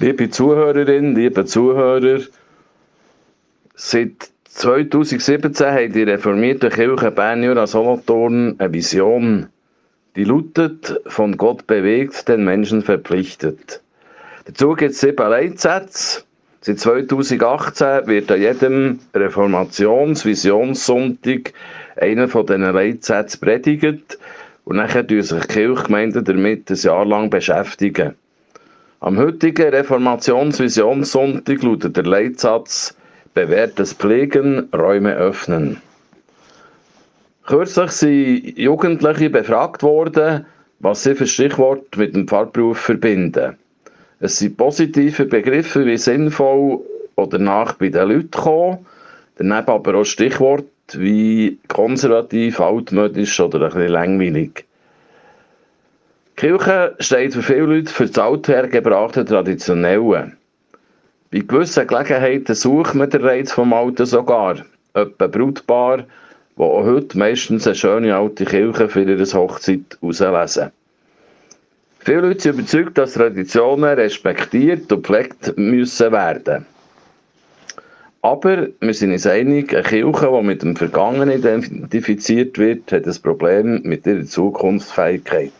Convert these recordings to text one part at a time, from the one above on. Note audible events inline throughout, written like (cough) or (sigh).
Liebe Zuhörerinnen, liebe Zuhörer, seit 2017 hat die reformierte Kirche Bern Solothurn eine Vision, die lautet, von Gott bewegt, den Menschen verpflichtet. Dazu gibt es sieben Leitsätze. Seit 2018 wird an jedem Reformations-Visionssonntag einer von diesen Leitsätzen predigt und nachher tun sich die Kirchgemeinden damit ein Jahr lang beschäftigen. Am heutigen Reformationsvisionssonntag lautet der Leitsatz Bewährtes Pflegen, Räume öffnen. Kürzlich sind Jugendliche befragt worden, was sie für Stichworte mit dem Pfarrberuf verbinden. Es sind positive Begriffe wie sinnvoll oder nach bei den Leuten kommen, daneben aber auch Stichworte wie konservativ, altmodisch oder ein bisschen langweilig. Kirche steht für viele Leute für das althergebrachte Traditionelle. Bei gewissen Gelegenheiten sucht man den Reiz vom Alten sogar. Etwa Brutpaar, die auch heute meistens eine schöne alte Kirche für ihre Hochzeit auslesen. Viele Leute sind überzeugt, dass Traditionen respektiert und gepflegt müssen werden. Aber wir sind uns einig, eine Kirche, die mit dem Vergangenen identifiziert wird, hat ein Problem mit ihrer Zukunftsfähigkeit.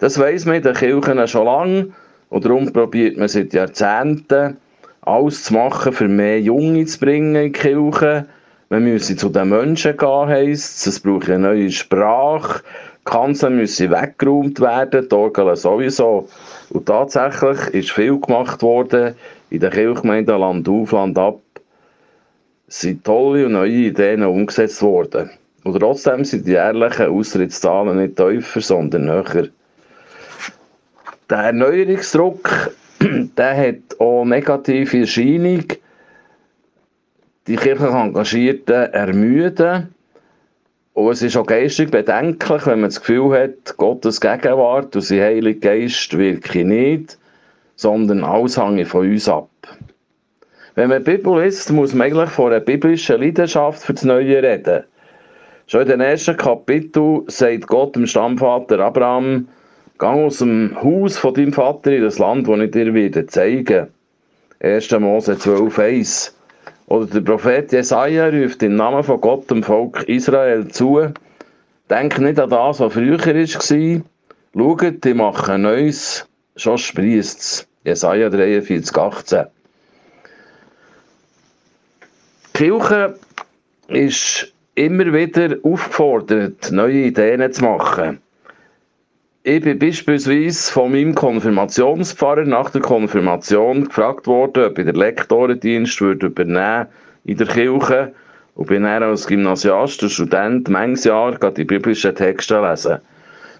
Das weiss man in den Kirchen schon lange und darum probiert man seit Jahrzehnten, alles zu machen, für mehr Junge zu bringen in die Kirche. Man müsse zu den Menschen gehen, heisst es. Es braucht eine neue Sprache. Kanzeln müssen weggeräumt werden, die Orgeln sowieso. Und tatsächlich ist viel gemacht worden in den Kirchgemeinden Land auf, Land ab. Es sind tolle und neue Ideen umgesetzt worden. Und trotzdem sind die jährlichen Austrittszahlen nicht tiefer, sondern höher. Der Erneuerungsdruck (clears throat) der hat auch negative Erscheinung. Die kirchlich Engagierten ermüden. Und es ist auch geistig bedenklich, wenn man das Gefühl hat, Gottes Gegenwart und sein Heiliger Geist wirke nicht, sondern alles hänge von uns ab. Wenn man die Bibel liest, muss man eigentlich von einer biblischen Leidenschaft für das Neue reden. Schon in den ersten Kapitel sagt Gott dem Stammvater Abraham, Gang aus dem Haus von deinem Vater in das Land, das ich dir werde zeigen. 1. Mose 12,1 oder der Prophet Jesaja ruft im Namen von Gott dem Volk Israel zu. Denk nicht an das, was früher war. Schaut, ich mache Neues, schon sprießt es. Jesaja 43, 18. Die Kirche ist immer wieder aufgefordert, neue Ideen zu machen. Ich bin beispielsweise von meinem Konfirmationspfarrer nach der Konfirmation gefragt worden, ob ich den Lektorendienst würde in der Kirche und bin dann als Gymnasiast und Student manches Jahr die biblischen Texte lesen.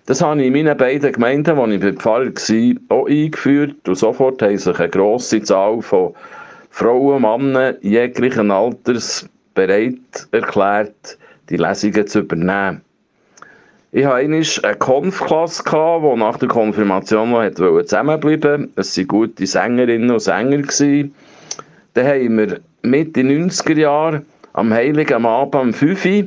Das habe ich in meinen beiden Gemeinden, wo ich Pfarrer war, auch eingeführt und sofort haben sich eine grosse Zahl von Frauen Männern jeglichen Alters bereit erklärt, die Lesungen zu übernehmen. Ich hatte einmal eine Konfklasse, die nach der Konfirmation zusammenbleiben wollte. Es waren gute Sängerinnen und Sänger. Dann haben wir Mitte 90er Jahre am Heiligen Abend um 5 Uhr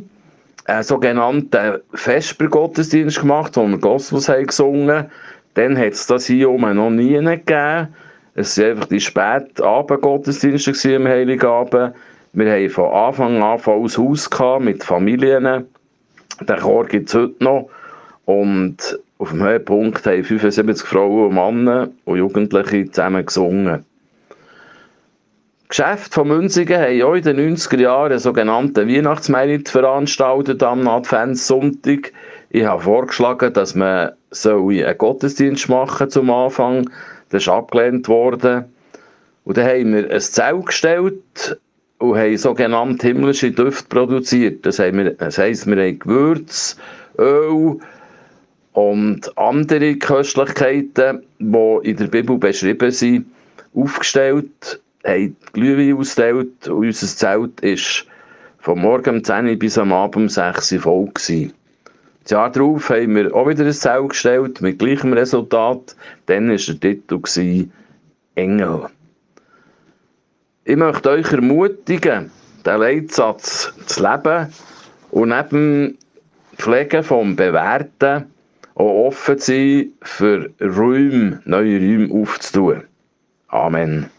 einen sogenannten Vespergottesdienst gemacht, wo wir Gospels haben gesungen Dann hat es das hier oben noch nie gegeben. Es waren einfach die späten Abendgottesdienste am Heiligen Abend. Wir haben von Anfang an volles Haus mit Familien. Den Chor gibt es heute noch. Und auf dem Höhepunkt haben 75 Frauen und Männer und Jugendliche zusammen gesungen. Geschäfte von Münzigen haben auch in den 90er Jahren einen sogenannten Weihnachtsmerit veranstaltet am Adventssonntag. Ich habe vorgeschlagen, dass man einen Gottesdienst machen zum Anfang. Das ist abgelehnt worden. Und dann haben wir ein Zelt gestellt und haben sogenannte himmlische Düfte produziert. Das, haben wir, das heisst, wir haben Gewürz, Öl und andere Köstlichkeiten, die in der Bibel beschrieben sind, aufgestellt, haben Glühwein ausgestellt und unser Zelt war von morgen um 10 Uhr bis am Abend um 6 Uhr voll. Gewesen. Das Jahr darauf haben wir auch wieder ein Zelt gestellt, mit gleichem Resultat. Dann war der Titel Engel. Ich möchte euch ermutigen, den Leitsatz zu leben und neben Pflegen vom Bewerten auch offen zu sein, für Räume, neue Räume aufzutun. Amen.